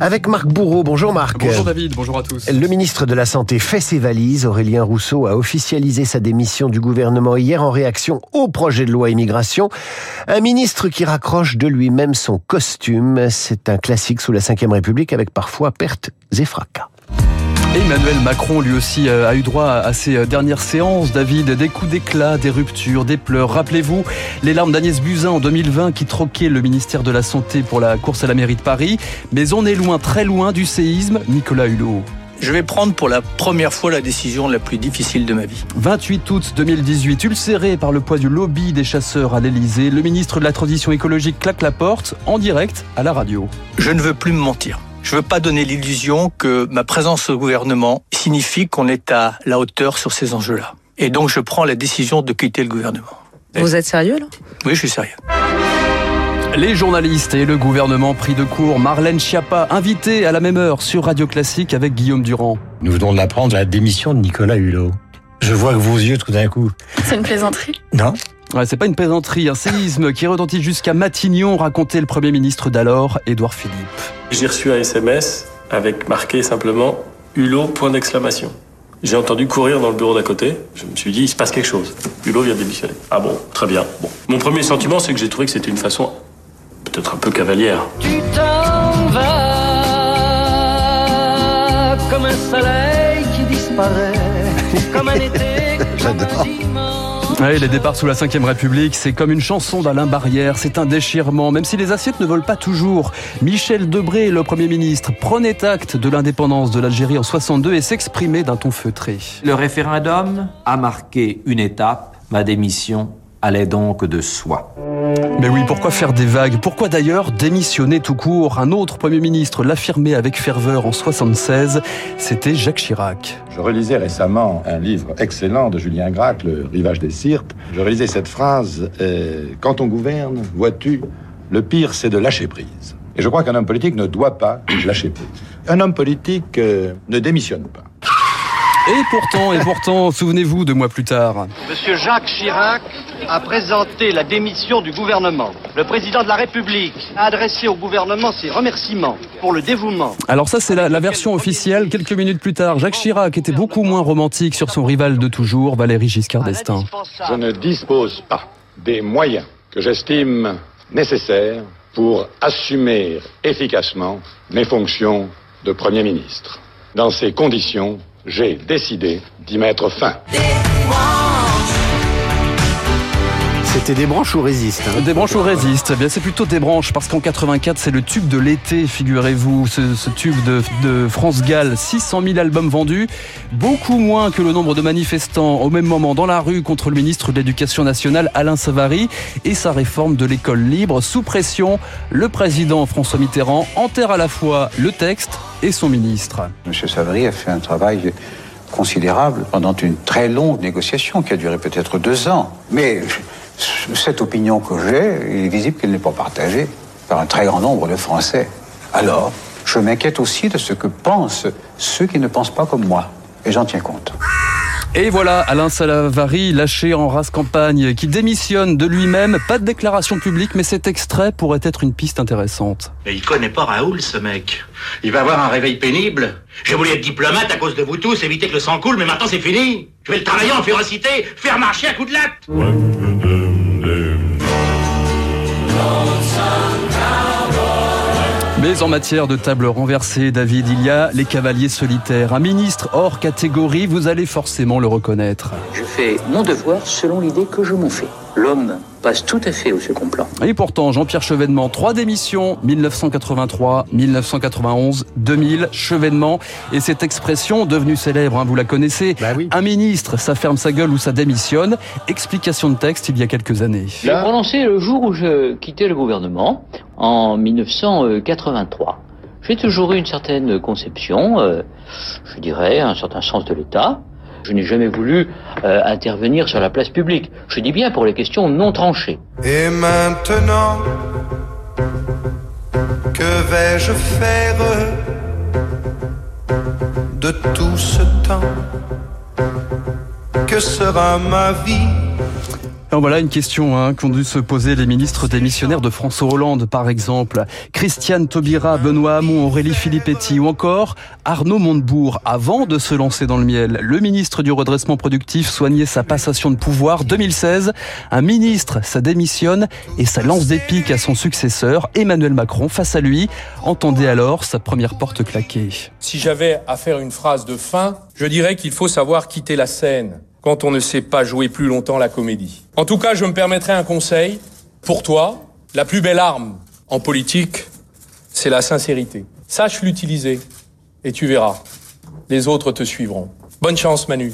Avec Marc Bourreau. Bonjour Marc. Bonjour David, bonjour à tous. Le ministre de la Santé fait ses valises. Aurélien Rousseau a officialisé sa démission du gouvernement hier en réaction au projet de loi immigration. Un ministre qui raccroche de lui-même son costume. C'est un classique sous la Ve République avec parfois pertes et fracas. Emmanuel Macron, lui aussi, euh, a eu droit à ses euh, dernières séances, David. Des coups d'éclat, des ruptures, des pleurs. Rappelez-vous les larmes d'Agnès Buzyn en 2020 qui troquait le ministère de la Santé pour la course à la mairie de Paris. Mais on est loin, très loin du séisme. Nicolas Hulot. Je vais prendre pour la première fois la décision la plus difficile de ma vie. 28 août 2018, ulcéré par le poids du lobby des chasseurs à l'Elysée, le ministre de la Transition écologique claque la porte en direct à la radio. Je ne veux plus me mentir. Je ne veux pas donner l'illusion que ma présence au gouvernement signifie qu'on est à la hauteur sur ces enjeux-là. Et donc je prends la décision de quitter le gouvernement. Vous êtes sérieux là? Oui, je suis sérieux. Les journalistes et le gouvernement pris de court. Marlène Schiappa, invitée à la même heure sur Radio Classique avec Guillaume Durand. Nous venons de l'apprendre, la démission de Nicolas Hulot. Je vois que vos yeux tout d'un coup. C'est une plaisanterie? Non Ouais, c'est pas une plaisanterie, un séisme qui retentit jusqu'à Matignon, racontait le Premier ministre d'alors, Édouard Philippe. J'ai reçu un SMS avec marqué simplement Hulot, point d'exclamation. J'ai entendu courir dans le bureau d'à côté. Je me suis dit, il se passe quelque chose. Hulot vient démissionner. Ah bon, très bien. Bon. Mon premier sentiment, c'est que j'ai trouvé que c'était une façon peut-être un peu cavalière. Tu t'en vas comme un soleil qui disparaît, comme un été, comme un dimanche. Ouais, les départs sous la Ve République, c'est comme une chanson d'Alain Barrière, c'est un déchirement, même si les assiettes ne volent pas toujours. Michel Debré, le Premier ministre, prenait acte de l'indépendance de l'Algérie en 62 et s'exprimait d'un ton feutré. Le référendum a marqué une étape, ma démission allait donc de soi. Mais oui, pourquoi faire des vagues? Pourquoi d'ailleurs démissionner tout court? Un autre Premier ministre l'affirmait avec ferveur en 76, c'était Jacques Chirac. Je relisais récemment un livre excellent de Julien Gracq, Le rivage des Sirtes. Je relisais cette phrase euh, Quand on gouverne, vois-tu, le pire c'est de lâcher prise. Et je crois qu'un homme politique ne doit pas lâcher prise. Un homme politique euh, ne démissionne pas. Et pourtant, et pourtant, souvenez-vous de mois plus tard. Monsieur Jacques Chirac a présenté la démission du gouvernement. Le président de la République a adressé au gouvernement ses remerciements pour le dévouement. Alors ça, c'est la, la, version officielle. Quelques minutes plus tard, Jacques Chirac était beaucoup moins romantique sur son rival de toujours, Valéry Giscard d'Estaing. Je ne dispose pas des moyens que j'estime nécessaires pour assumer efficacement mes fonctions de Premier ministre. Dans ces conditions, j'ai décidé d'y mettre fin. C'était des branches ou résiste hein Des branches ou résiste. Eh bien, c'est plutôt des branches parce qu'en 84, c'est le tube de l'été, figurez-vous. Ce, ce, tube de, de, France Gall, 600 000 albums vendus, beaucoup moins que le nombre de manifestants au même moment dans la rue contre le ministre de l'Éducation nationale, Alain Savary, et sa réforme de l'école libre. Sous pression, le président François Mitterrand enterre à la fois le texte et son ministre. Monsieur Savary a fait un travail considérable pendant une très longue négociation qui a duré peut-être deux ans. Mais cette opinion que j'ai, il est visible qu'elle n'est pas partagée par un très grand nombre de Français. Alors, je m'inquiète aussi de ce que pensent ceux qui ne pensent pas comme moi. Et j'en tiens compte. Et voilà, Alain Salavary, lâché en race campagne, qui démissionne de lui-même. Pas de déclaration publique, mais cet extrait pourrait être une piste intéressante. Mais il connaît pas Raoul, ce mec. Il va avoir un réveil pénible. J'ai voulu être diplomate à cause de vous tous, éviter que le sang coule, mais maintenant c'est fini. Je vais le travailler en férocité, faire marcher à coups de latte. Mais en matière de table renversée, David, il y a les cavaliers solitaires. Un ministre hors catégorie, vous allez forcément le reconnaître. Je fais mon devoir selon l'idée que je m'en fais. L'homme passe tout à fait au second plan. Et pourtant, Jean-Pierre Chevènement, trois démissions, 1983, 1991, 2000, Chevènement. Et cette expression, devenue célèbre, hein, vous la connaissez, bah oui. un ministre, ça ferme sa gueule ou ça démissionne. Explication de texte il y a quelques années. J'ai prononcé le jour où je quittais le gouvernement, en 1983. J'ai toujours eu une certaine conception, euh, je dirais, un certain sens de l'État. Je n'ai jamais voulu euh, intervenir sur la place publique. Je dis bien pour les questions non tranchées. Et maintenant, que vais-je faire de tout ce temps? Que sera ma vie? Alors voilà une question hein, qu'ont dû se poser les ministres démissionnaires de François Hollande, par exemple. Christiane Taubira, Benoît Hamon, Aurélie Filippetti ou encore Arnaud Montebourg. Avant de se lancer dans le miel, le ministre du redressement productif soignait sa passation de pouvoir 2016. Un ministre, ça démissionne et ça lance des piques à son successeur, Emmanuel Macron, face à lui. Entendez alors sa première porte claquée. Si j'avais à faire une phrase de fin, je dirais qu'il faut savoir quitter la scène quand on ne sait pas jouer plus longtemps la comédie. En tout cas, je me permettrai un conseil. Pour toi, la plus belle arme en politique, c'est la sincérité. Sache l'utiliser et tu verras. Les autres te suivront. Bonne chance, Manu.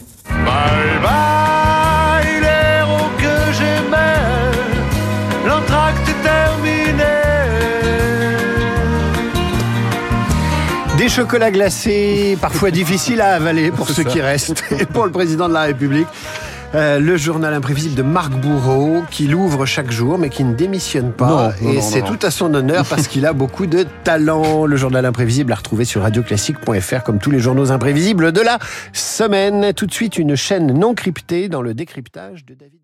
Des chocolats glacés, parfois difficiles à avaler pour ceux ça. qui restent, et pour le président de la République. Euh, le journal imprévisible de Marc Bourreau, qui l'ouvre chaque jour, mais qui ne démissionne pas. Non, non, et c'est tout à son honneur parce qu'il a beaucoup de talent. Le journal imprévisible à retrouver sur radioclassique.fr, comme tous les journaux imprévisibles de la semaine. Tout de suite, une chaîne non cryptée dans le décryptage de David.